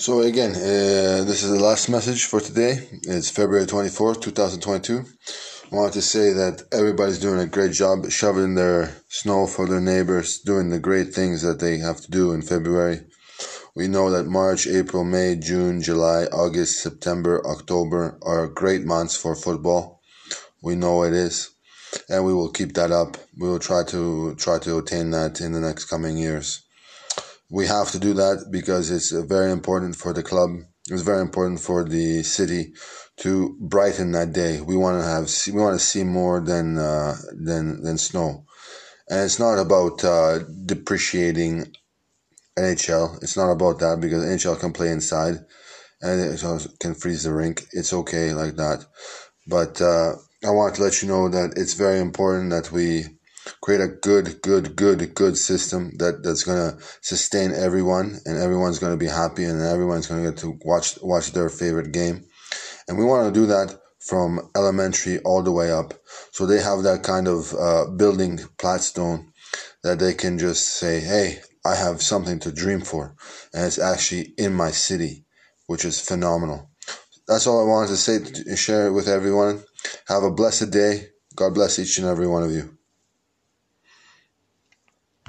So again, uh, this is the last message for today. It's February 24th, 2022. I wanted to say that everybody's doing a great job shoveling their snow for their neighbors, doing the great things that they have to do in February. We know that March, April, May, June, July, August, September, October are great months for football. We know it is, and we will keep that up. We will try to try to attain that in the next coming years we have to do that because it's very important for the club. It's very important for the city to brighten that day. We want to have we want to see more than uh, than than snow, and it's not about uh, depreciating NHL. It's not about that because NHL can play inside, and it can freeze the rink. It's okay like that, but uh, I want to let you know that it's very important that we create a good, good, good, good system that, that's going to sustain everyone and everyone's going to be happy and everyone's going to get to watch, watch their favorite game. And we want to do that from elementary all the way up. So they have that kind of uh, building platstone that they can just say, hey, I have something to dream for. And it's actually in my city, which is phenomenal. That's all I wanted to say, to share it with everyone. Have a blessed day. God bless each and every one of you.